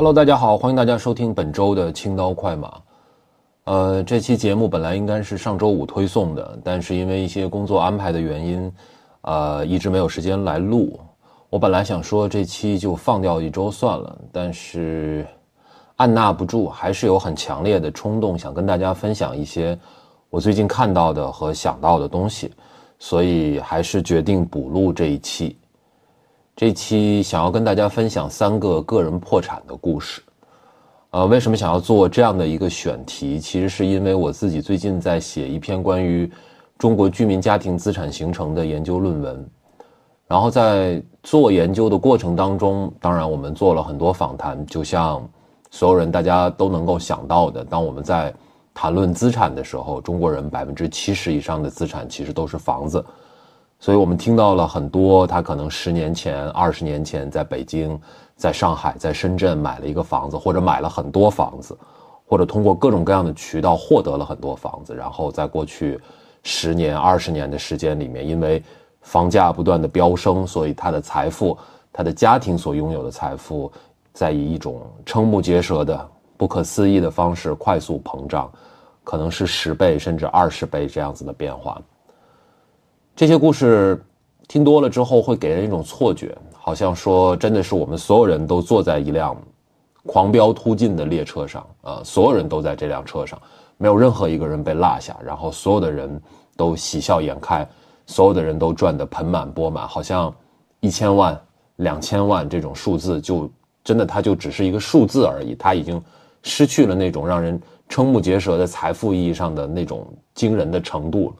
Hello，大家好，欢迎大家收听本周的青刀快马。呃，这期节目本来应该是上周五推送的，但是因为一些工作安排的原因，呃，一直没有时间来录。我本来想说这期就放掉一周算了，但是按捺不住，还是有很强烈的冲动想跟大家分享一些我最近看到的和想到的东西，所以还是决定补录这一期。这期想要跟大家分享三个个人破产的故事，呃，为什么想要做这样的一个选题？其实是因为我自己最近在写一篇关于中国居民家庭资产形成的研究论文，然后在做研究的过程当中，当然我们做了很多访谈，就像所有人大家都能够想到的，当我们在谈论资产的时候，中国人百分之七十以上的资产其实都是房子。所以我们听到了很多，他可能十年前、二十年前在北京、在上海、在深圳买了一个房子，或者买了很多房子，或者通过各种各样的渠道获得了很多房子，然后在过去十年、二十年的时间里面，因为房价不断的飙升，所以他的财富、他的家庭所拥有的财富，在以一种瞠目结舌的、不可思议的方式快速膨胀，可能是十倍甚至二十倍这样子的变化。这些故事听多了之后，会给人一种错觉，好像说真的是我们所有人都坐在一辆狂飙突进的列车上，啊，所有人都在这辆车上，没有任何一个人被落下，然后所有的人都喜笑颜开，所有的人都赚得盆满钵满，好像一千万、两千万这种数字就真的它就只是一个数字而已，它已经失去了那种让人瞠目结舌的财富意义上的那种惊人的程度了，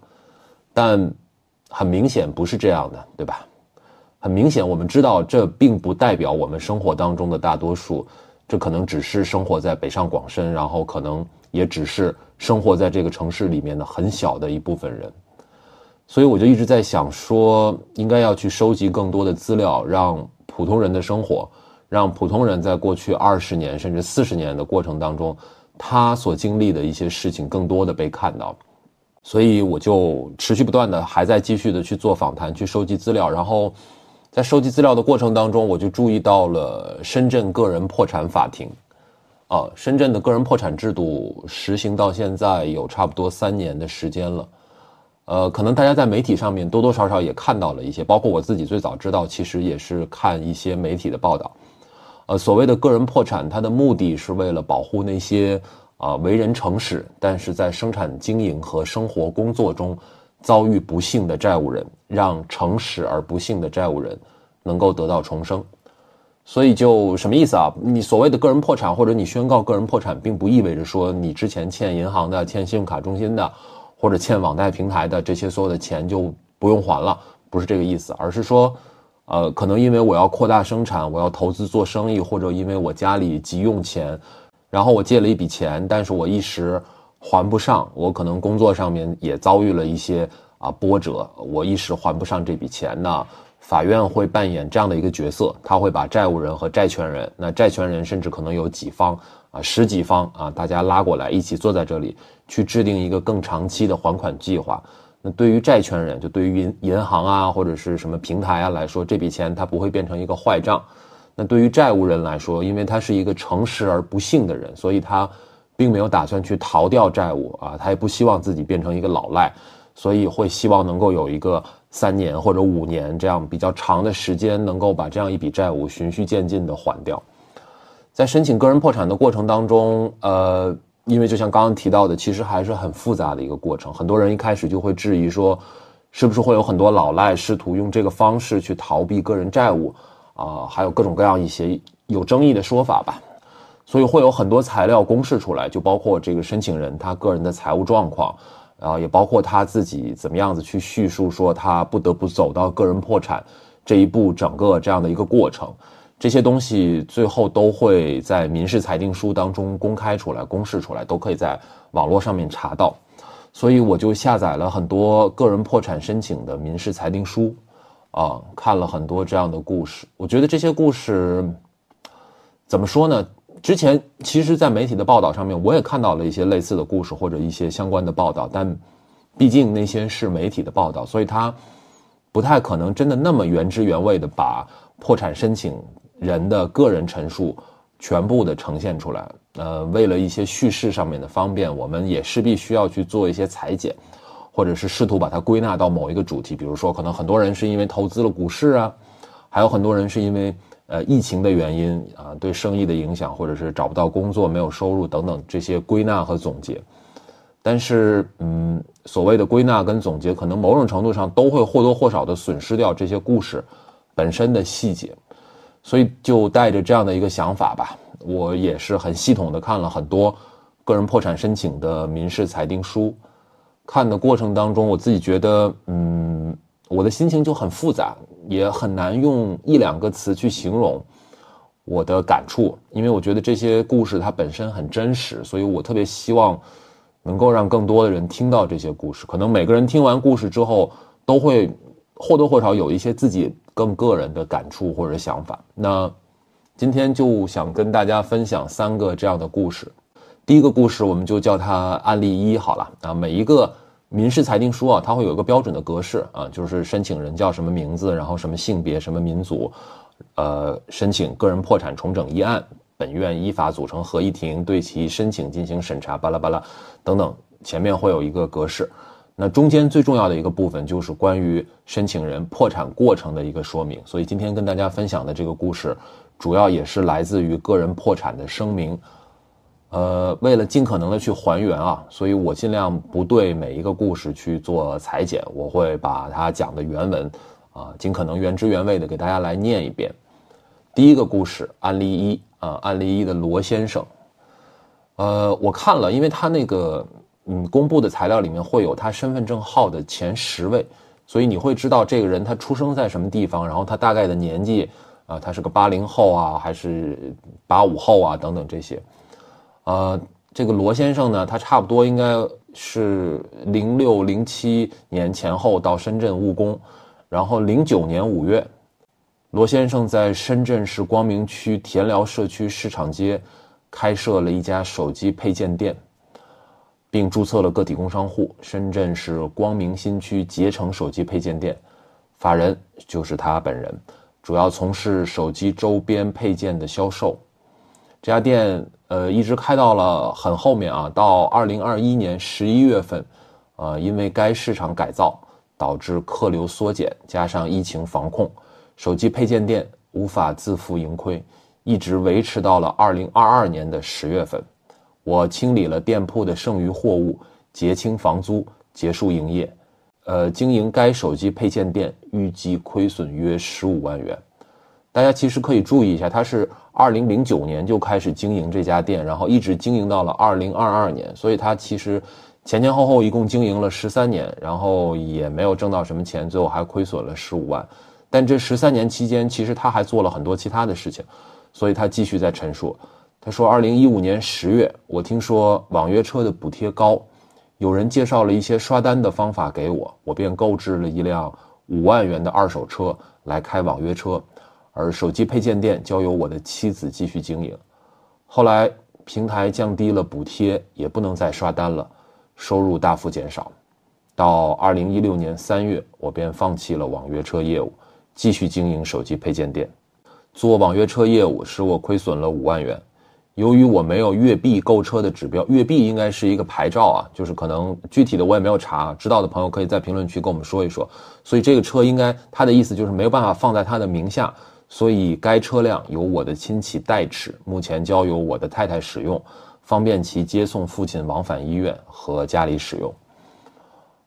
但。很明显不是这样的，对吧？很明显，我们知道这并不代表我们生活当中的大多数，这可能只是生活在北上广深，然后可能也只是生活在这个城市里面的很小的一部分人。所以我就一直在想说，应该要去收集更多的资料，让普通人的生活，让普通人在过去二十年甚至四十年的过程当中，他所经历的一些事情，更多的被看到。所以我就持续不断的还在继续的去做访谈，去收集资料。然后，在收集资料的过程当中，我就注意到了深圳个人破产法庭。啊，深圳的个人破产制度实行到现在有差不多三年的时间了。呃，可能大家在媒体上面多多少少也看到了一些，包括我自己最早知道，其实也是看一些媒体的报道。呃，所谓的个人破产，它的目的是为了保护那些。啊，为人诚实，但是在生产经营和生活工作中遭遇不幸的债务人，让诚实而不幸的债务人能够得到重生。所以就什么意思啊？你所谓的个人破产，或者你宣告个人破产，并不意味着说你之前欠银行的、欠信用卡中心的，或者欠网贷平台的这些所有的钱就不用还了，不是这个意思，而是说，呃，可能因为我要扩大生产，我要投资做生意，或者因为我家里急用钱。然后我借了一笔钱，但是我一时还不上，我可能工作上面也遭遇了一些啊波折，我一时还不上这笔钱呢。法院会扮演这样的一个角色，他会把债务人和债权人，那债权人甚至可能有几方啊十几方啊，大家拉过来一起坐在这里，去制定一个更长期的还款计划。那对于债权人，就对于银银行啊或者是什么平台啊来说，这笔钱它不会变成一个坏账。那对于债务人来说，因为他是一个诚实而不幸的人，所以他并没有打算去逃掉债务啊，他也不希望自己变成一个老赖，所以会希望能够有一个三年或者五年这样比较长的时间，能够把这样一笔债务循序渐进的还掉。在申请个人破产的过程当中，呃，因为就像刚刚提到的，其实还是很复杂的一个过程，很多人一开始就会质疑说，是不是会有很多老赖试图用这个方式去逃避个人债务？啊，还有各种各样一些有争议的说法吧，所以会有很多材料公示出来，就包括这个申请人他个人的财务状况，啊，也包括他自己怎么样子去叙述说他不得不走到个人破产这一步，整个这样的一个过程，这些东西最后都会在民事裁定书当中公开出来、公示出来，都可以在网络上面查到，所以我就下载了很多个人破产申请的民事裁定书。啊，看了很多这样的故事，我觉得这些故事怎么说呢？之前其实，在媒体的报道上面，我也看到了一些类似的故事或者一些相关的报道，但毕竟那些是媒体的报道，所以它不太可能真的那么原汁原味的把破产申请人的个人陈述全部的呈现出来。呃，为了一些叙事上面的方便，我们也势必需要去做一些裁剪，或者是试图把它归纳到某一个主题。比如说，可能很多人是因为投资了股市啊，还有很多人是因为呃疫情的原因啊，对生意的影响，或者是找不到工作、没有收入等等这些归纳和总结。但是，嗯，所谓的归纳跟总结，可能某种程度上都会或多或少的损失掉这些故事本身的细节。所以，就带着这样的一个想法吧。我也是很系统的看了很多个人破产申请的民事裁定书，看的过程当中，我自己觉得，嗯，我的心情就很复杂，也很难用一两个词去形容我的感触，因为我觉得这些故事它本身很真实，所以我特别希望能够让更多的人听到这些故事。可能每个人听完故事之后，都会或多或少有一些自己更个人的感触或者想法。那。今天就想跟大家分享三个这样的故事。第一个故事，我们就叫它案例一好了啊。每一个民事裁定书啊，它会有一个标准的格式啊，就是申请人叫什么名字，然后什么性别、什么民族，呃，申请个人破产重整一案，本院依法组成合议庭对其申请进行审查，巴拉巴拉等等，前面会有一个格式。那中间最重要的一个部分就是关于申请人破产过程的一个说明。所以今天跟大家分享的这个故事。主要也是来自于个人破产的声明，呃，为了尽可能的去还原啊，所以我尽量不对每一个故事去做裁剪，我会把它讲的原文啊，尽可能原汁原味的给大家来念一遍。第一个故事，案例一啊，案例一的罗先生，呃，我看了，因为他那个嗯公布的材料里面会有他身份证号的前十位，所以你会知道这个人他出生在什么地方，然后他大概的年纪。啊，他是个八零后啊，还是八五后啊？等等这些，呃，这个罗先生呢，他差不多应该是零六零七年前后到深圳务工，然后零九年五月，罗先生在深圳市光明区田寮社区市场街开设了一家手机配件店，并注册了个体工商户，深圳市光明新区捷成手机配件店，法人就是他本人。主要从事手机周边配件的销售，这家店呃一直开到了很后面啊，到二零二一年十一月份，呃，因为该市场改造导致客流缩减，加上疫情防控，手机配件店无法自负盈亏，一直维持到了二零二二年的十月份，我清理了店铺的剩余货物，结清房租，结束营业。呃，经营该手机配件店预计亏损约十五万元。大家其实可以注意一下，他是二零零九年就开始经营这家店，然后一直经营到了二零二二年，所以他其实前前后后一共经营了十三年，然后也没有挣到什么钱，最后还亏损了十五万。但这十三年期间，其实他还做了很多其他的事情，所以他继续在陈述。他说，二零一五年十月，我听说网约车的补贴高。有人介绍了一些刷单的方法给我，我便购置了一辆五万元的二手车来开网约车，而手机配件店交由我的妻子继续经营。后来平台降低了补贴，也不能再刷单了，收入大幅减少。到二零一六年三月，我便放弃了网约车业务，继续经营手机配件店。做网约车业务使我亏损了五万元。由于我没有粤 B 购车的指标，粤 B 应该是一个牌照啊，就是可能具体的我也没有查，知道的朋友可以在评论区跟我们说一说。所以这个车应该他的意思就是没有办法放在他的名下，所以该车辆由我的亲戚代持，目前交由我的太太使用，方便其接送父亲往返医院和家里使用。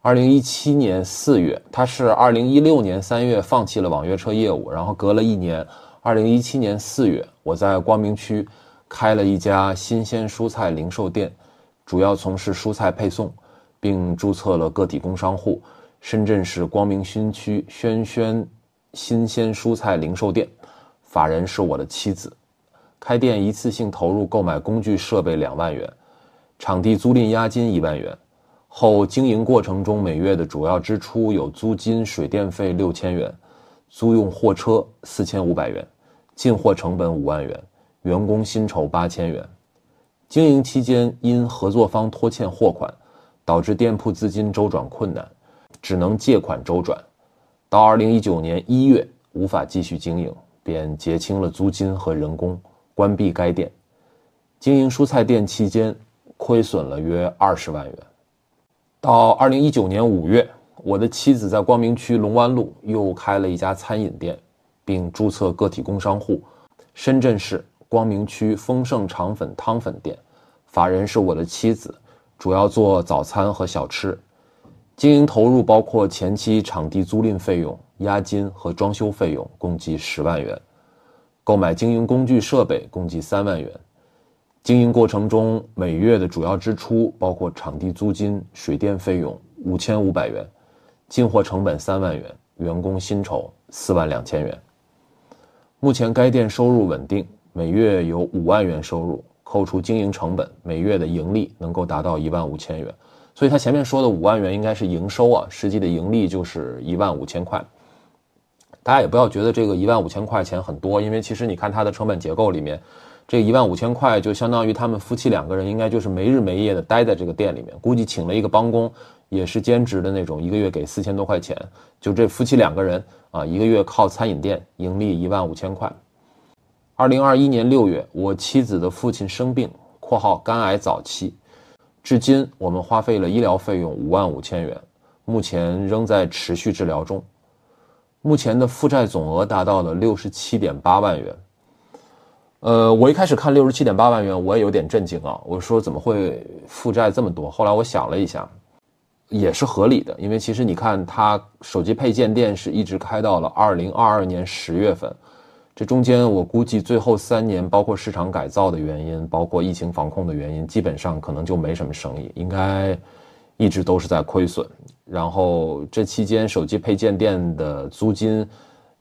二零一七年四月，他是二零一六年三月放弃了网约车业务，然后隔了一年，二零一七年四月，我在光明区。开了一家新鲜蔬菜零售店，主要从事蔬菜配送，并注册了个体工商户，深圳市光明新区轩轩新鲜蔬菜零售店，法人是我的妻子。开店一次性投入购买工具设备两万元，场地租赁押金一万元，后经营过程中每月的主要支出有租金、水电费六千元，租用货车四千五百元，进货成本五万元。员工薪酬八千元，经营期间因合作方拖欠货款，导致店铺资金周转困难，只能借款周转。到二零一九年一月无法继续经营，便结清了租金和人工，关闭该店。经营蔬菜店期间，亏损了约二十万元。到二零一九年五月，我的妻子在光明区龙湾路又开了一家餐饮店，并注册个体工商户，深圳市光明区丰盛肠粉汤粉店，法人是我的妻子，主要做早餐和小吃。经营投入包括前期场地租赁费用、押金和装修费用，共计十万元；购买经营工具设备共计三万元。经营过程中每月的主要支出包括场地租金、水电费用五千五百元，进货成本三万元，员工薪酬四万两千元。目前该店收入稳定，每月有五万元收入，扣除经营成本，每月的盈利能够达到一万五千元。所以他前面说的五万元应该是营收啊，实际的盈利就是一万五千块。大家也不要觉得这个一万五千块钱很多，因为其实你看它的成本结构里面，这一万五千块就相当于他们夫妻两个人应该就是没日没夜的待在这个店里面，估计请了一个帮工，也是兼职的那种，一个月给四千多块钱，就这夫妻两个人啊，一个月靠餐饮店盈利一万五千块。二零二一年六月，我妻子的父亲生病（括号肝癌早期）。至今，我们花费了医疗费用五万五千元，目前仍在持续治疗中。目前的负债总额达到了六十七点八万元。呃，我一开始看六十七点八万元，我也有点震惊啊！我说怎么会负债这么多？后来我想了一下，也是合理的，因为其实你看，他手机配件店是一直开到了二零二二年十月份。这中间，我估计最后三年，包括市场改造的原因，包括疫情防控的原因，基本上可能就没什么生意，应该一直都是在亏损。然后这期间，手机配件店的租金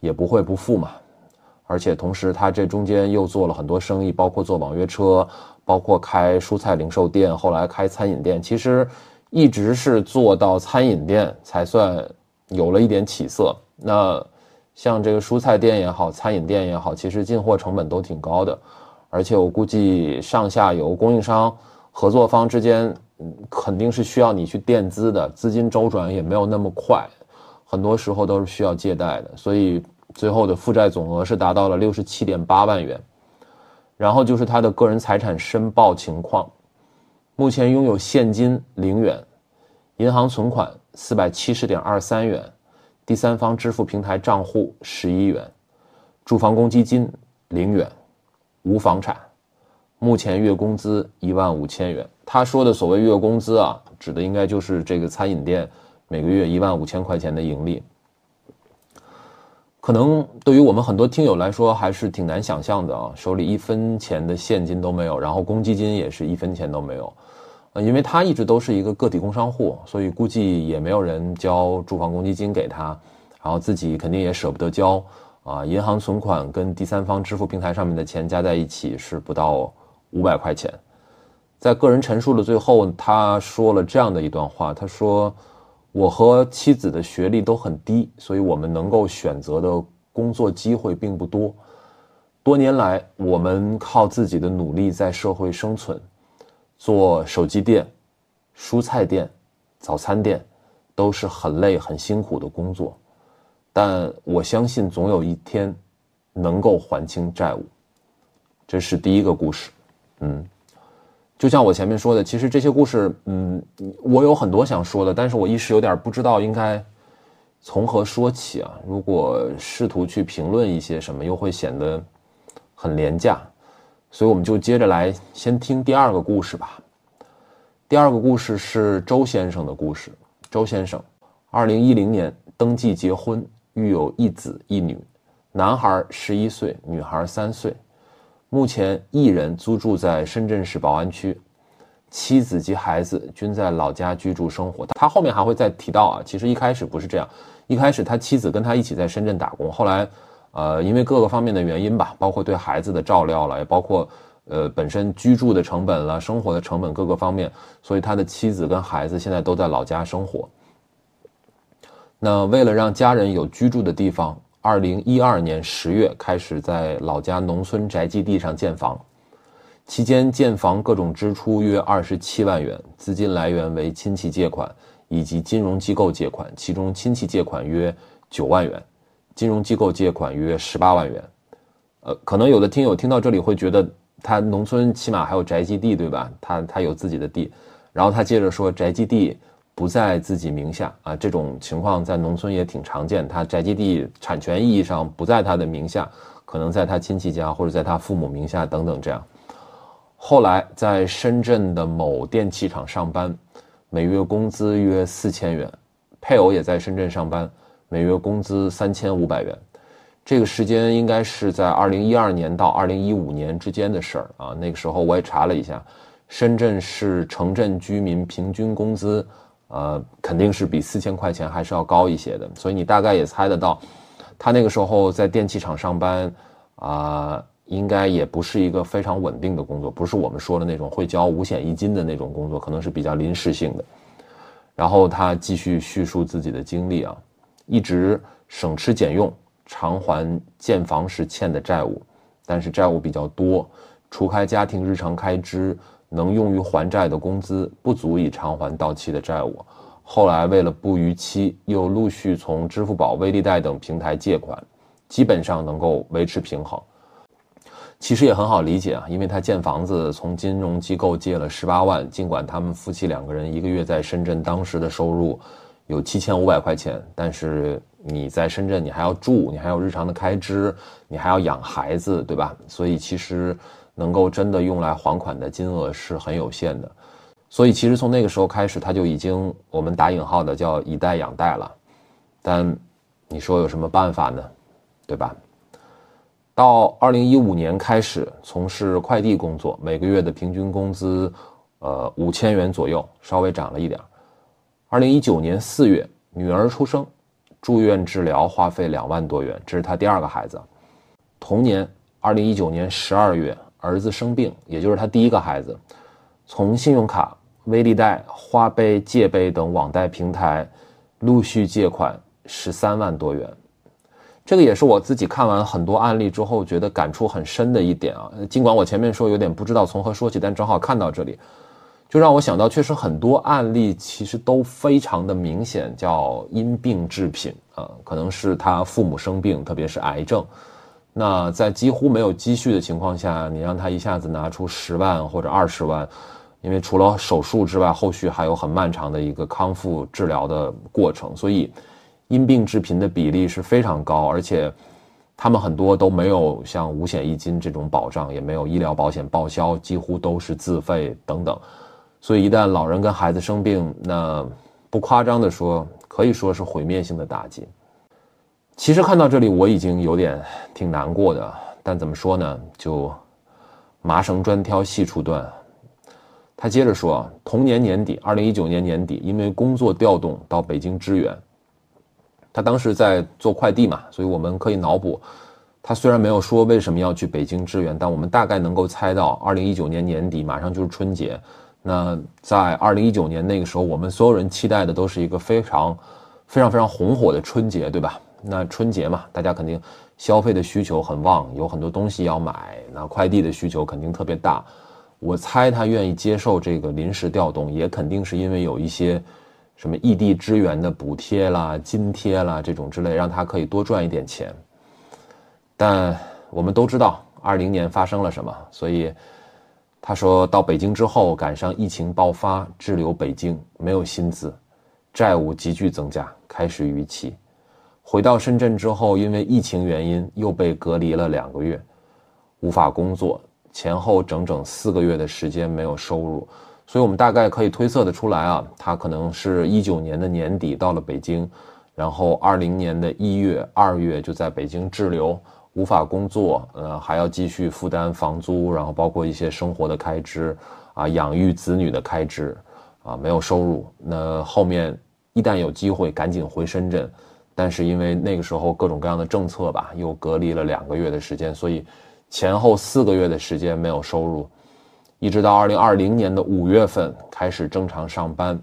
也不会不付嘛。而且同时，他这中间又做了很多生意，包括做网约车，包括开蔬菜零售店，后来开餐饮店，其实一直是做到餐饮店才算有了一点起色。那。像这个蔬菜店也好，餐饮店也好，其实进货成本都挺高的，而且我估计上下游供应商合作方之间，肯定是需要你去垫资的，资金周转也没有那么快，很多时候都是需要借贷的，所以最后的负债总额是达到了六十七点八万元。然后就是他的个人财产申报情况，目前拥有现金零元，银行存款四百七十点二三元。第三方支付平台账户十一元，住房公积金零元，无房产，目前月工资一万五千元。他说的所谓月工资啊，指的应该就是这个餐饮店每个月一万五千块钱的盈利。可能对于我们很多听友来说还是挺难想象的啊，手里一分钱的现金都没有，然后公积金也是一分钱都没有。呃，因为他一直都是一个个体工商户，所以估计也没有人交住房公积金给他，然后自己肯定也舍不得交啊。银行存款跟第三方支付平台上面的钱加在一起是不到五百块钱。在个人陈述的最后，他说了这样的一段话：他说，我和妻子的学历都很低，所以我们能够选择的工作机会并不多。多年来，我们靠自己的努力在社会生存。做手机店、蔬菜店、早餐店，都是很累、很辛苦的工作，但我相信总有一天能够还清债务。这是第一个故事，嗯，就像我前面说的，其实这些故事，嗯，我有很多想说的，但是我一时有点不知道应该从何说起啊。如果试图去评论一些什么，又会显得很廉价。所以我们就接着来，先听第二个故事吧。第二个故事是周先生的故事。周先生，二零一零年登记结婚，育有一子一女，男孩十一岁，女孩三岁。目前一人租住在深圳市宝安区，妻子及孩子均在老家居住生活。他后面还会再提到啊，其实一开始不是这样，一开始他妻子跟他一起在深圳打工，后来。呃，因为各个方面的原因吧，包括对孩子的照料了，也包括呃本身居住的成本了、生活的成本各个方面，所以他的妻子跟孩子现在都在老家生活。那为了让家人有居住的地方，二零一二年十月开始在老家农村宅基地上建房，期间建房各种支出约二十七万元，资金来源为亲戚借款以及金融机构借款，其中亲戚借款约九万元。金融机构借款约十八万元，呃，可能有的听友听到这里会觉得，他农村起码还有宅基地，对吧？他他有自己的地，然后他接着说，宅基地不在自己名下啊，这种情况在农村也挺常见。他宅基地产权意义上不在他的名下，可能在他亲戚家或者在他父母名下等等这样。后来在深圳的某电器厂上班，每月工资约四千元，配偶也在深圳上班，每月工资三千五百元。这个时间应该是在二零一二年到二零一五年之间的事儿啊。那个时候我也查了一下，深圳市城镇居民平均工资，呃，肯定是比四千块钱还是要高一些的。所以你大概也猜得到，他那个时候在电器厂上班，啊，应该也不是一个非常稳定的工作，不是我们说的那种会交五险一金的那种工作，可能是比较临时性的。然后他继续叙述自己的经历啊，一直省吃俭用。偿还建房时欠的债务，但是债务比较多，除开家庭日常开支，能用于还债的工资不足以偿还到期的债务。后来为了不逾期，又陆续从支付宝、微粒贷等平台借款，基本上能够维持平衡。其实也很好理解啊，因为他建房子从金融机构借了十八万，尽管他们夫妻两个人一个月在深圳当时的收入有七千五百块钱，但是。你在深圳，你还要住，你还有日常的开支，你还要养孩子，对吧？所以其实能够真的用来还款的金额是很有限的。所以其实从那个时候开始，他就已经我们打引号的叫以贷养贷了。但你说有什么办法呢？对吧？到二零一五年开始从事快递工作，每个月的平均工资，呃五千元左右，稍微涨了一点儿。二零一九年四月，女儿出生。住院治疗花费两万多元，这是他第二个孩子。同年，二零一九年十二月，儿子生病，也就是他第一个孩子，从信用卡、微粒贷、花呗、借呗等网贷平台陆续借款十三万多元。这个也是我自己看完很多案例之后觉得感触很深的一点啊。尽管我前面说有点不知道从何说起，但正好看到这里。就让我想到，确实很多案例其实都非常的明显，叫因病致贫啊，可能是他父母生病，特别是癌症。那在几乎没有积蓄的情况下，你让他一下子拿出十万或者二十万，因为除了手术之外，后续还有很漫长的一个康复治疗的过程，所以因病致贫的比例是非常高，而且他们很多都没有像五险一金这种保障，也没有医疗保险报销，几乎都是自费等等。所以，一旦老人跟孩子生病，那不夸张的说，可以说是毁灭性的打击。其实看到这里，我已经有点挺难过的。但怎么说呢？就麻绳专挑细处断。他接着说，同年年底，二零一九年年底，因为工作调动到北京支援。他当时在做快递嘛，所以我们可以脑补。他虽然没有说为什么要去北京支援，但我们大概能够猜到，二零一九年年底马上就是春节。那在二零一九年那个时候，我们所有人期待的都是一个非常、非常、非常红火的春节，对吧？那春节嘛，大家肯定消费的需求很旺，有很多东西要买，那快递的需求肯定特别大。我猜他愿意接受这个临时调动，也肯定是因为有一些什么异地支援的补贴啦、津贴啦这种之类，让他可以多赚一点钱。但我们都知道，二零年发生了什么，所以。他说到北京之后，赶上疫情爆发，滞留北京，没有薪资，债务急剧增加，开始逾期。回到深圳之后，因为疫情原因又被隔离了两个月，无法工作，前后整整四个月的时间没有收入。所以我们大概可以推测的出来啊，他可能是一九年的年底到了北京，然后二零年的一月、二月就在北京滞留。无法工作，呃，还要继续负担房租，然后包括一些生活的开支，啊，养育子女的开支，啊，没有收入。那后面一旦有机会，赶紧回深圳，但是因为那个时候各种各样的政策吧，又隔离了两个月的时间，所以前后四个月的时间没有收入，一直到二零二零年的五月份开始正常上班，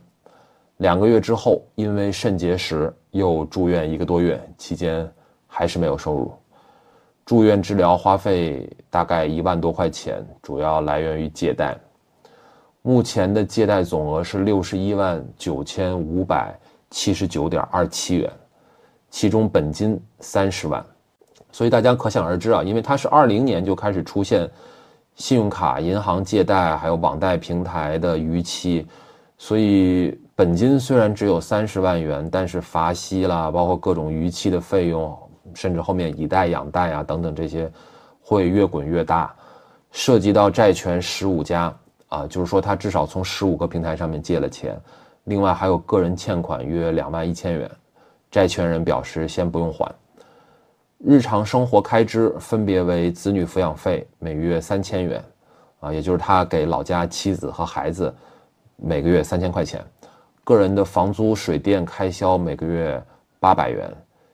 两个月之后因为肾结石又住院一个多月，期间还是没有收入。住院治疗花费大概一万多块钱，主要来源于借贷。目前的借贷总额是六十一万九千五百七十九点二七元，其中本金三十万，所以大家可想而知啊，因为它是二零年就开始出现信用卡、银行借贷还有网贷平台的逾期，所以本金虽然只有三十万元，但是罚息啦，包括各种逾期的费用，甚至后面以贷养贷啊等等这些，会越滚越大，涉及到债权十五家啊，就是说他至少从十五个平台上面借了钱，另外还有个人欠款约两万一千元，债权人表示先不用还。日常生活开支分别为子女抚养费每月三千元，啊，也就是他给老家妻子和孩子每个月三千块钱，个人的房租水电开销每个月八百元，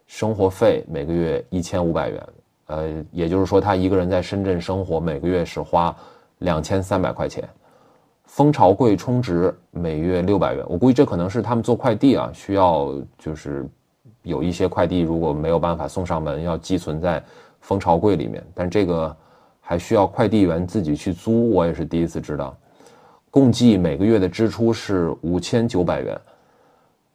生活费每个月一千五百元，呃，也就是说他一个人在深圳生活每个月是花两千三百块钱，蜂巢柜充值每月六百元，我估计这可能是他们做快递啊需要就是。有一些快递如果没有办法送上门，要寄存在蜂巢柜里面，但这个还需要快递员自己去租。我也是第一次知道。共计每个月的支出是五千九百元。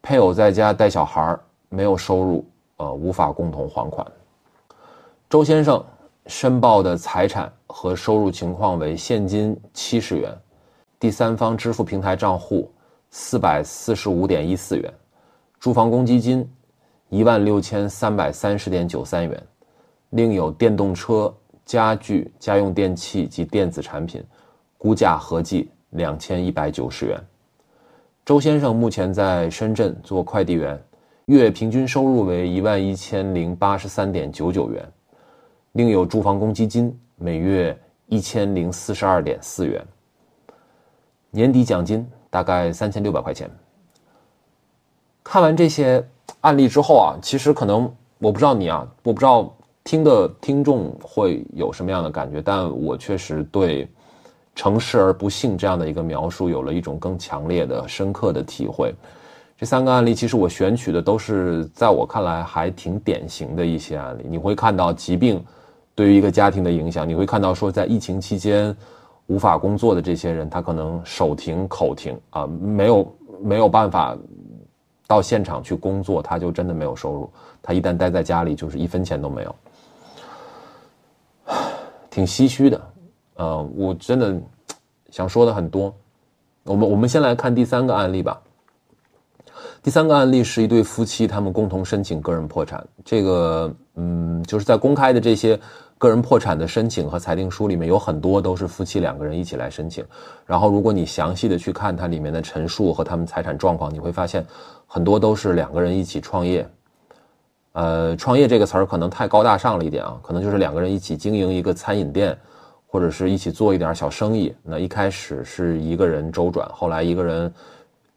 配偶在家带小孩儿，没有收入，呃，无法共同还款。周先生申报的财产和收入情况为现金七十元，第三方支付平台账户四百四十五点一四元，住房公积金。一万六千三百三十点九三元，另有电动车、家具、家用电器及电子产品，估价合计两千一百九十元。周先生目前在深圳做快递员，月平均收入为一万一千零八十三点九九元，另有住房公积金，每月一千零四十二点四元，年底奖金大概三千六百块钱。看完这些。案例之后啊，其实可能我不知道你啊，我不知道听的听众会有什么样的感觉，但我确实对“成事而不幸”这样的一个描述有了一种更强烈的、深刻的体会。这三个案例其实我选取的都是在我看来还挺典型的一些案例。你会看到疾病对于一个家庭的影响，你会看到说在疫情期间无法工作的这些人，他可能手停口停啊，没有没有办法。到现场去工作，他就真的没有收入。他一旦待在家里，就是一分钱都没有，挺唏嘘的。呃，我真的想说的很多。我们我们先来看第三个案例吧。第三个案例是一对夫妻，他们共同申请个人破产。这个，嗯，就是在公开的这些。个人破产的申请和裁定书里面有很多都是夫妻两个人一起来申请，然后如果你详细的去看它里面的陈述和他们财产状况，你会发现很多都是两个人一起创业。呃，创业这个词儿可能太高大上了一点啊，可能就是两个人一起经营一个餐饮店，或者是一起做一点小生意。那一开始是一个人周转，后来一个人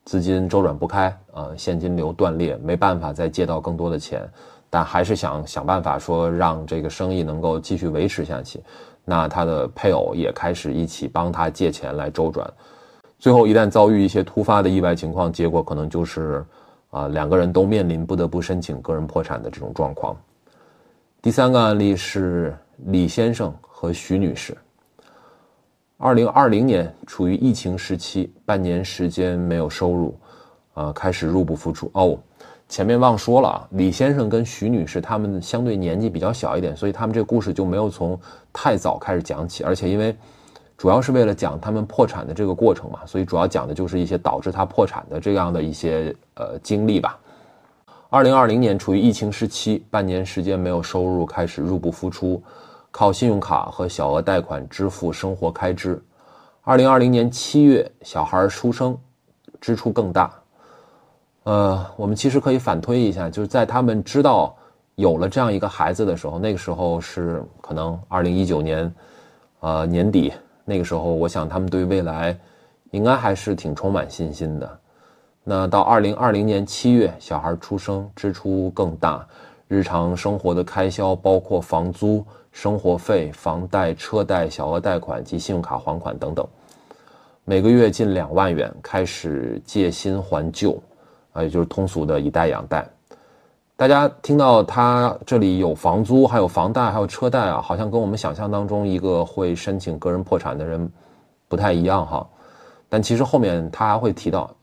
资金周转不开啊，现金流断裂，没办法再借到更多的钱。但还是想想办法说让这个生意能够继续维持下去，那他的配偶也开始一起帮他借钱来周转，最后一旦遭遇一些突发的意外情况，结果可能就是啊两个人都面临不得不申请个人破产的这种状况。第三个案例是李先生和徐女士，二零二零年处于疫情时期，半年时间没有收入，啊开始入不敷出哦。前面忘说了啊，李先生跟徐女士他们相对年纪比较小一点，所以他们这个故事就没有从太早开始讲起，而且因为主要是为了讲他们破产的这个过程嘛，所以主要讲的就是一些导致他破产的这样的一些呃经历吧。二零二零年处于疫情时期，半年时间没有收入，开始入不敷出，靠信用卡和小额贷款支付生活开支。二零二零年七月，小孩出生，支出更大。呃，我们其实可以反推一下，就是在他们知道有了这样一个孩子的时候，那个时候是可能二零一九年，呃年底那个时候，我想他们对未来应该还是挺充满信心的。那到二零二零年七月，小孩出生，支出更大，日常生活的开销包括房租、生活费、房贷、车贷、小额贷款及信用卡还款等等，每个月近两万元，开始借新还旧。啊，也就是通俗的以贷养贷，大家听到他这里有房租，还有房贷，还有车贷啊，好像跟我们想象当中一个会申请个人破产的人不太一样哈。但其实后面他还会提到，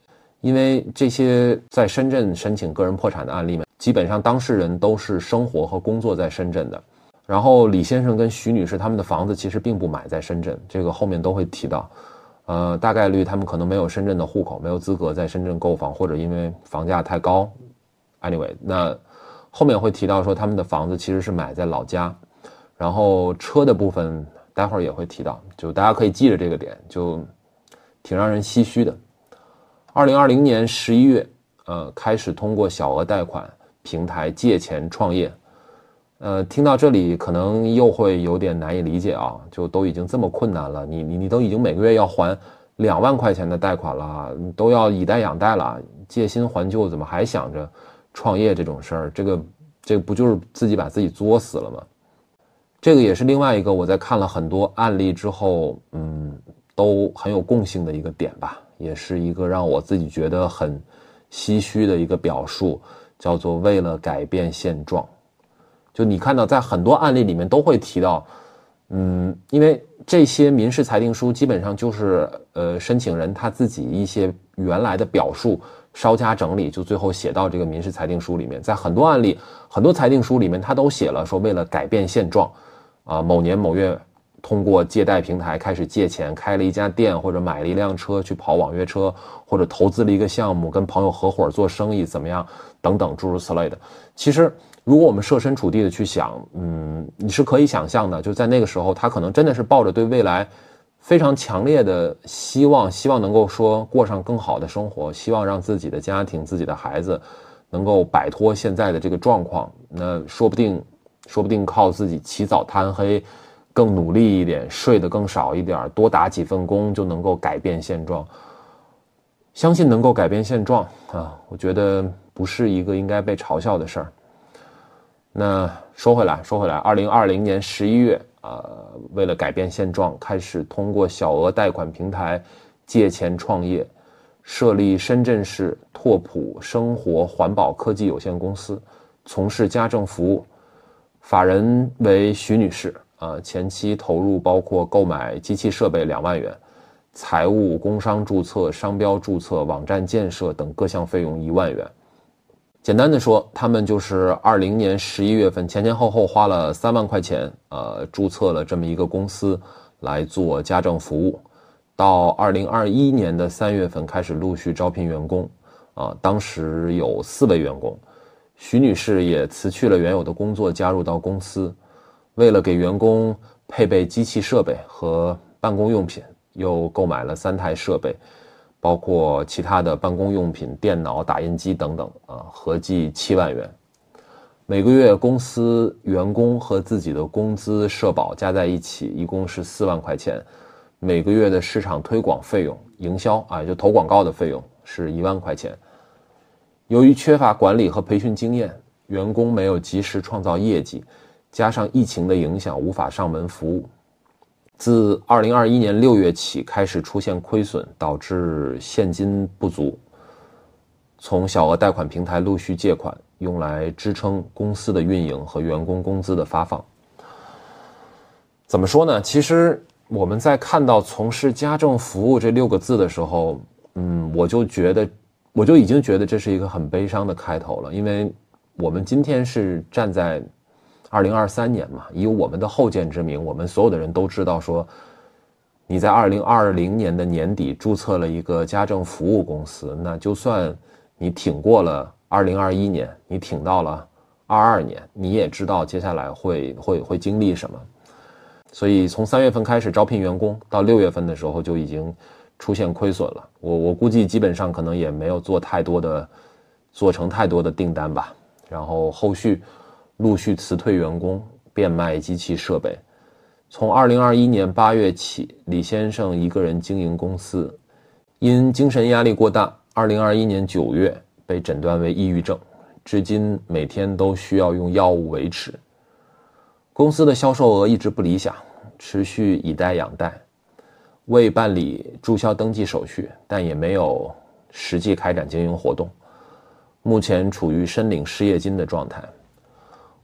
因为这些在深圳申请个人破产的案例们，基本上当事人都是生活和工作在深圳的，然后李先生跟徐女士他们的房子其实并不买在深圳，这个后面都会提到。呃，大概率他们可能没有深圳的户口，没有资格在深圳购房，或者因为房价太高。Anyway，那后面会提到说他们的房子其实是买在老家。然后车的部分待会儿也会提到，就大家可以记着这个点，就挺让人唏嘘的。二零二零年十一月，呃，开始通过小额贷款平台借钱创业。呃，听到这里可能又会有点难以理解啊，就都已经这么困难了，你你你都已经每个月要还两万块钱的贷款了，都要以贷养贷了，借新还旧，怎么还想着创业这种事儿？这个这个不就是自己把自己作死了吗？这个也是另外一个我在看了很多案例之后，嗯，都很有共性的一个点吧，也是一个让我自己觉得很唏嘘的一个表述，叫做为了改变现状。就你看到，在很多案例里面都会提到，嗯，因为这些民事裁定书基本上就是呃申请人他自己一些原来的表述稍加整理，就最后写到这个民事裁定书里面。在很多案例、很多裁定书里面，他都写了说为了改变现状，啊，某年某月通过借贷平台开始借钱，开了一家店或者买了一辆车去跑网约车，或者投资了一个项目，跟朋友合伙做生意怎么样等等诸如此类的。其实。如果我们设身处地的去想，嗯，你是可以想象的，就在那个时候，他可能真的是抱着对未来非常强烈的希望，希望能够说过上更好的生活，希望让自己的家庭、自己的孩子能够摆脱现在的这个状况。那说不定，说不定靠自己起早贪黑，更努力一点，睡得更少一点，多打几份工，就能够改变现状。相信能够改变现状啊，我觉得不是一个应该被嘲笑的事儿。那说回来，说回来，二零二零年十一月，呃，为了改变现状，开始通过小额贷款平台借钱创业，设立深圳市拓普生活环保科技有限公司，从事家政服务。法人为徐女士，啊，前期投入包括购买机器设备两万元，财务、工商注册、商标注册、网站建设等各项费用一万元。简单的说，他们就是二零年十一月份前前后后花了三万块钱，呃，注册了这么一个公司来做家政服务。到二零二一年的三月份开始陆续招聘员工，啊，当时有四位员工，徐女士也辞去了原有的工作，加入到公司。为了给员工配备机器设备和办公用品，又购买了三台设备。包括其他的办公用品、电脑、打印机等等啊，合计七万元。每个月公司员工和自己的工资、社保加在一起，一共是四万块钱。每个月的市场推广费用、营销啊，就投广告的费用是一万块钱。由于缺乏管理和培训经验，员工没有及时创造业绩，加上疫情的影响，无法上门服务。自二零二一年六月起开始出现亏损，导致现金不足。从小额贷款平台陆续借款，用来支撑公司的运营和员工工资的发放。怎么说呢？其实我们在看到“从事家政服务”这六个字的时候，嗯，我就觉得，我就已经觉得这是一个很悲伤的开头了，因为我们今天是站在。二零二三年嘛，以我们的后见之明，我们所有的人都知道说，你在二零二零年的年底注册了一个家政服务公司，那就算你挺过了二零二一年，你挺到了二二年，你也知道接下来会会会经历什么。所以从三月份开始招聘员工，到六月份的时候就已经出现亏损了。我我估计基本上可能也没有做太多的，做成太多的订单吧。然后后续。陆续辞退员工，变卖机器设备。从二零二一年八月起，李先生一个人经营公司，因精神压力过大，二零二一年九月被诊断为抑郁症，至今每天都需要用药物维持。公司的销售额一直不理想，持续以贷养贷，未办理注销登记手续，但也没有实际开展经营活动，目前处于申领失业金的状态。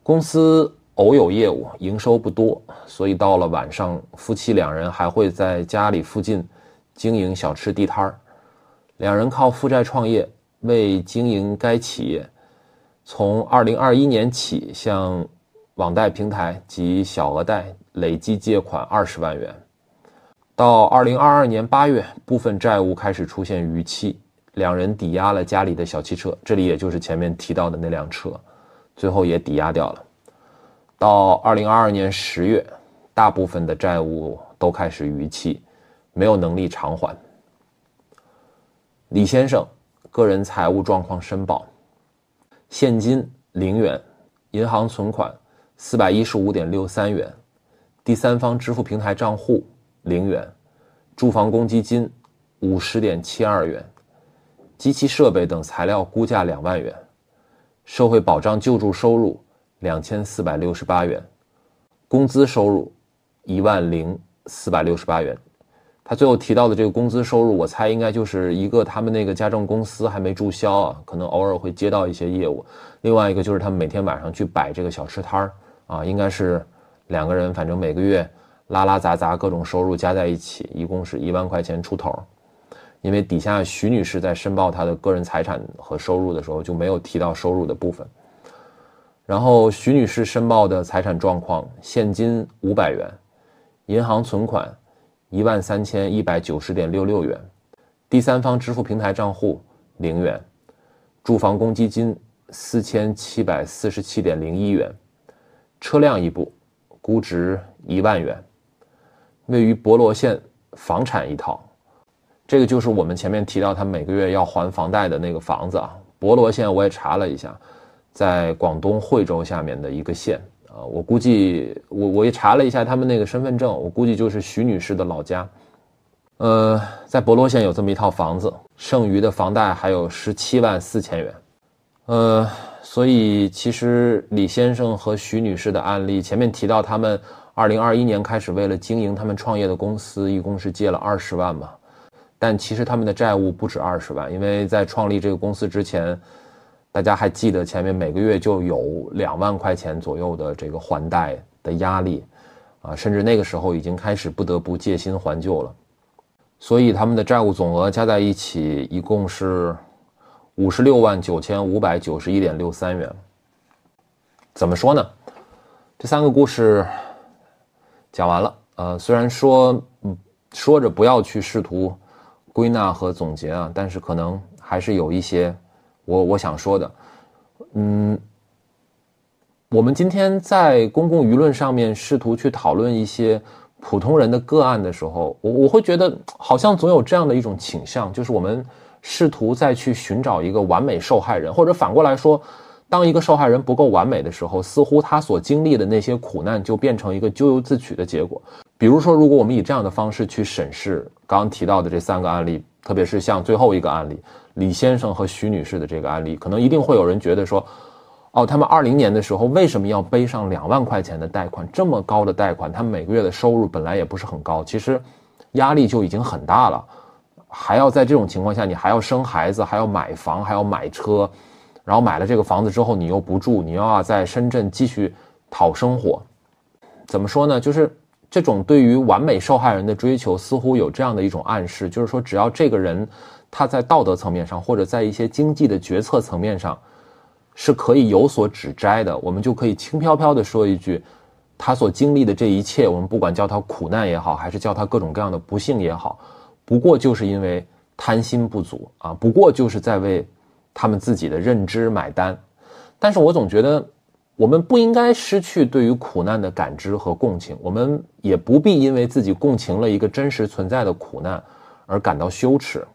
公司偶有业务，营收不多，所以到了晚上，夫妻两人还会在家里附近经营小吃地摊儿。两人靠负债创业，为经营该企业，从二零二一年起向网贷平台及小额贷累计借款二十万元。到二零二二年八月，部分债务开始出现逾期，两人抵押了家里的小汽车，这里也就是前面提到的那辆车，最后也抵押掉了。到二零二二年十月，大部分的债务都开始逾期，没有能力偿还。李先生个人财务状况申报：现金零元，银行存款四百一十五点六三元，第三方支付平台账户。零元，住房公积金五十点七二元，机器设备等材料估价两万元，社会保障救助收入两千四百六十八元，工资收入一万零四百六十八元。他最后提到的这个工资收入，我猜应该就是一个他们那个家政公司还没注销啊，可能偶尔会接到一些业务。另外一个就是他们每天晚上去摆这个小吃摊儿啊，应该是两个人，反正每个月。拉拉杂杂各种收入加在一起，一共是一万块钱出头。因为底下徐女士在申报她的个人财产和收入的时候就没有提到收入的部分。然后徐女士申报的财产状况：现金五百元，银行存款一万三千一百九十点六六元，第三方支付平台账户零元，住房公积金四千七百四十七点零一元，车辆一部，估值一万元。位于博罗县房产一套，这个就是我们前面提到他每个月要还房贷的那个房子啊。博罗县我也查了一下，在广东惠州下面的一个县啊。我估计我我也查了一下他们那个身份证，我估计就是徐女士的老家。呃，在博罗县有这么一套房子，剩余的房贷还有十七万四千元。呃，所以其实李先生和徐女士的案例，前面提到他们。二零二一年开始，为了经营他们创业的公司，一共是借了二十万嘛。但其实他们的债务不止二十万，因为在创立这个公司之前，大家还记得前面每个月就有两万块钱左右的这个还贷的压力，啊，甚至那个时候已经开始不得不借新还旧了。所以他们的债务总额加在一起，一共是五十六万九千五百九十一点六三元。怎么说呢？这三个故事。讲完了，呃，虽然说，说着不要去试图归纳和总结啊，但是可能还是有一些我我想说的，嗯，我们今天在公共舆论上面试图去讨论一些普通人的个案的时候，我我会觉得好像总有这样的一种倾向，就是我们试图再去寻找一个完美受害人，或者反过来说。当一个受害人不够完美的时候，似乎他所经历的那些苦难就变成一个咎由自取的结果。比如说，如果我们以这样的方式去审视刚刚提到的这三个案例，特别是像最后一个案例李先生和徐女士的这个案例，可能一定会有人觉得说：“哦，他们二零年的时候为什么要背上两万块钱的贷款？这么高的贷款，他每个月的收入本来也不是很高，其实压力就已经很大了，还要在这种情况下，你还要生孩子，还要买房，还要买车。”然后买了这个房子之后，你又不住，你又要在深圳继续讨生活，怎么说呢？就是这种对于完美受害人的追求，似乎有这样的一种暗示，就是说，只要这个人他在道德层面上，或者在一些经济的决策层面上，是可以有所指摘的，我们就可以轻飘飘的说一句，他所经历的这一切，我们不管叫他苦难也好，还是叫他各种各样的不幸也好，不过就是因为贪心不足啊，不过就是在为。他们自己的认知买单，但是我总觉得，我们不应该失去对于苦难的感知和共情，我们也不必因为自己共情了一个真实存在的苦难而感到羞耻。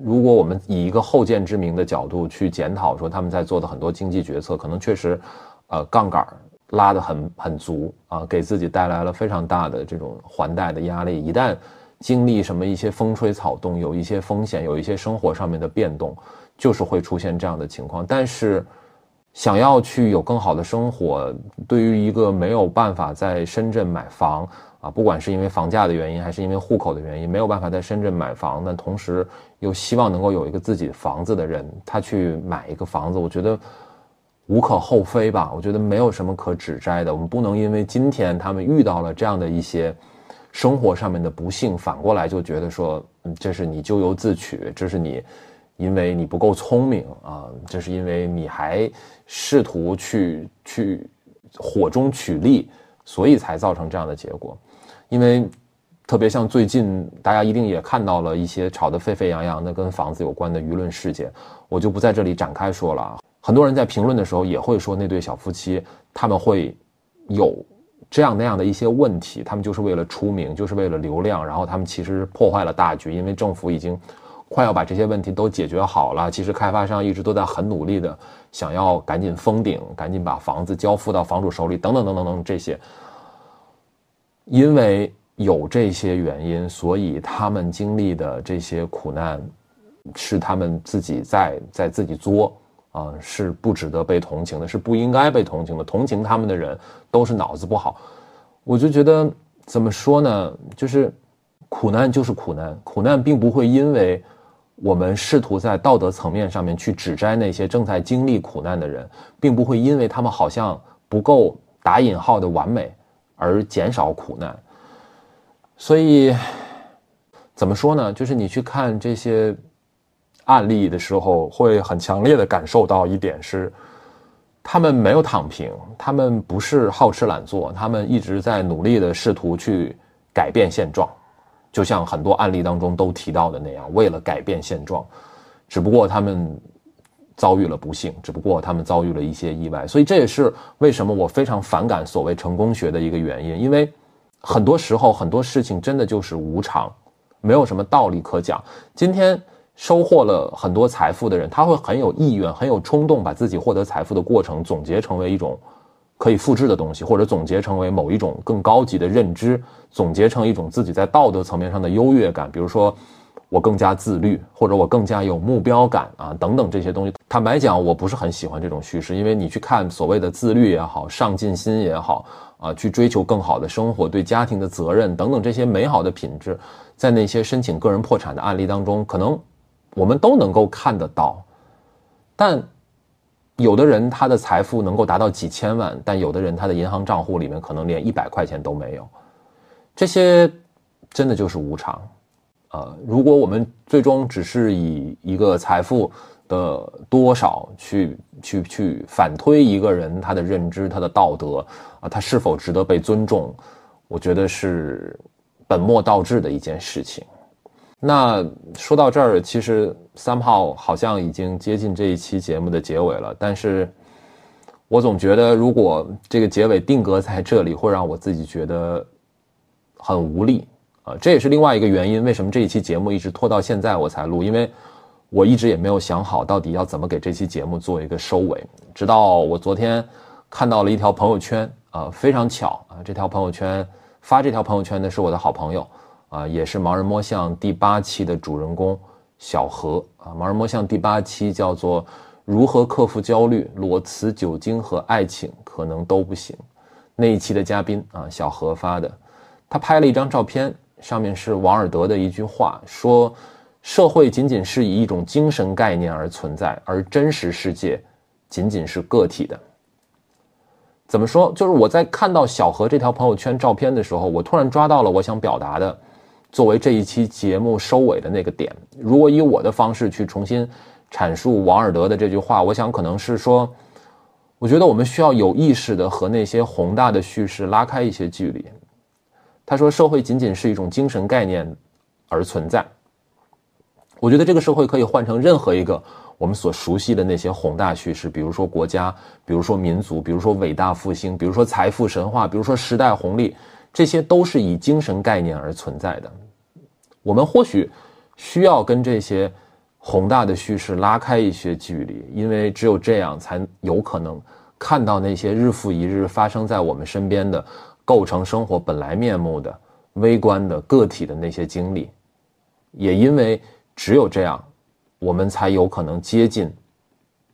如果我们以一个后见之明的角度去检讨，说他们在做的很多经济决策，可能确实，呃，杠杆拉得很很足啊，给自己带来了非常大的这种还贷的压力。一旦经历什么一些风吹草动，有一些风险，有一些生活上面的变动。就是会出现这样的情况，但是想要去有更好的生活，对于一个没有办法在深圳买房啊，不管是因为房价的原因，还是因为户口的原因，没有办法在深圳买房，但同时又希望能够有一个自己房子的人，他去买一个房子，我觉得无可厚非吧。我觉得没有什么可指摘的。我们不能因为今天他们遇到了这样的一些生活上面的不幸，反过来就觉得说，嗯，这是你咎由自取，这是你。因为你不够聪明啊，这是因为你还试图去去火中取栗，所以才造成这样的结果。因为特别像最近，大家一定也看到了一些吵得沸沸扬扬的跟房子有关的舆论事件，我就不在这里展开说了。很多人在评论的时候也会说，那对小夫妻他们会有这样那样的一些问题，他们就是为了出名，就是为了流量，然后他们其实破坏了大局，因为政府已经快要把这些问题都解决好了。其实开发商一直都在很努力的想要赶紧封顶，赶紧把房子交付到房主手里，等等等等等这些。因为有这些原因，所以他们经历的这些苦难，是他们自己在在自己作。啊，是不值得被同情的，是不应该被同情的。同情他们的人都是脑子不好。我就觉得怎么说呢？就是苦难就是苦难，苦难并不会因为我们试图在道德层面上面去指摘那些正在经历苦难的人，并不会因为他们好像不够打引号的完美而减少苦难。所以怎么说呢？就是你去看这些。案例的时候，会很强烈的感受到一点是，他们没有躺平，他们不是好吃懒做，他们一直在努力的试图去改变现状，就像很多案例当中都提到的那样，为了改变现状，只不过他们遭遇了不幸，只不过他们遭遇了一些意外，所以这也是为什么我非常反感所谓成功学的一个原因，因为很多时候很多事情真的就是无常，没有什么道理可讲。今天。收获了很多财富的人，他会很有意愿、很有冲动，把自己获得财富的过程总结成为一种可以复制的东西，或者总结成为某一种更高级的认知，总结成一种自己在道德层面上的优越感。比如说，我更加自律，或者我更加有目标感啊，等等这些东西。坦白讲，我不是很喜欢这种叙事，因为你去看所谓的自律也好、上进心也好啊，去追求更好的生活、对家庭的责任等等这些美好的品质，在那些申请个人破产的案例当中，可能。我们都能够看得到，但有的人他的财富能够达到几千万，但有的人他的银行账户里面可能连一百块钱都没有，这些真的就是无常。呃，如果我们最终只是以一个财富的多少去去去反推一个人他的认知、他的道德啊，他是否值得被尊重，我觉得是本末倒置的一件事情。那说到这儿，其实三炮好像已经接近这一期节目的结尾了。但是，我总觉得如果这个结尾定格在这里，会让我自己觉得很无力啊。这也是另外一个原因，为什么这一期节目一直拖到现在我才录，因为我一直也没有想好到底要怎么给这期节目做一个收尾。直到我昨天看到了一条朋友圈啊，非常巧啊，这条朋友圈发这条朋友圈的是我的好朋友。啊，也是《盲人摸象》第八期的主人公小何啊，《盲人摸象》第八期叫做《如何克服焦虑，裸辞酒精和爱情可能都不行》。那一期的嘉宾啊，小何发的，他拍了一张照片，上面是王尔德的一句话，说：“社会仅仅是以一种精神概念而存在，而真实世界仅仅是个体的。”怎么说？就是我在看到小何这条朋友圈照片的时候，我突然抓到了我想表达的。作为这一期节目收尾的那个点，如果以我的方式去重新阐述王尔德的这句话，我想可能是说，我觉得我们需要有意识的和那些宏大的叙事拉开一些距离。他说，社会仅仅是一种精神概念而存在。我觉得这个社会可以换成任何一个我们所熟悉的那些宏大叙事，比如说国家，比如说民族，比如说伟大复兴，比如说财富神话，比如说时代红利，这些都是以精神概念而存在的。我们或许需要跟这些宏大的叙事拉开一些距离，因为只有这样，才有可能看到那些日复一日发生在我们身边的、构成生活本来面目的微观的个体的那些经历。也因为只有这样，我们才有可能接近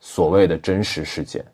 所谓的真实世界。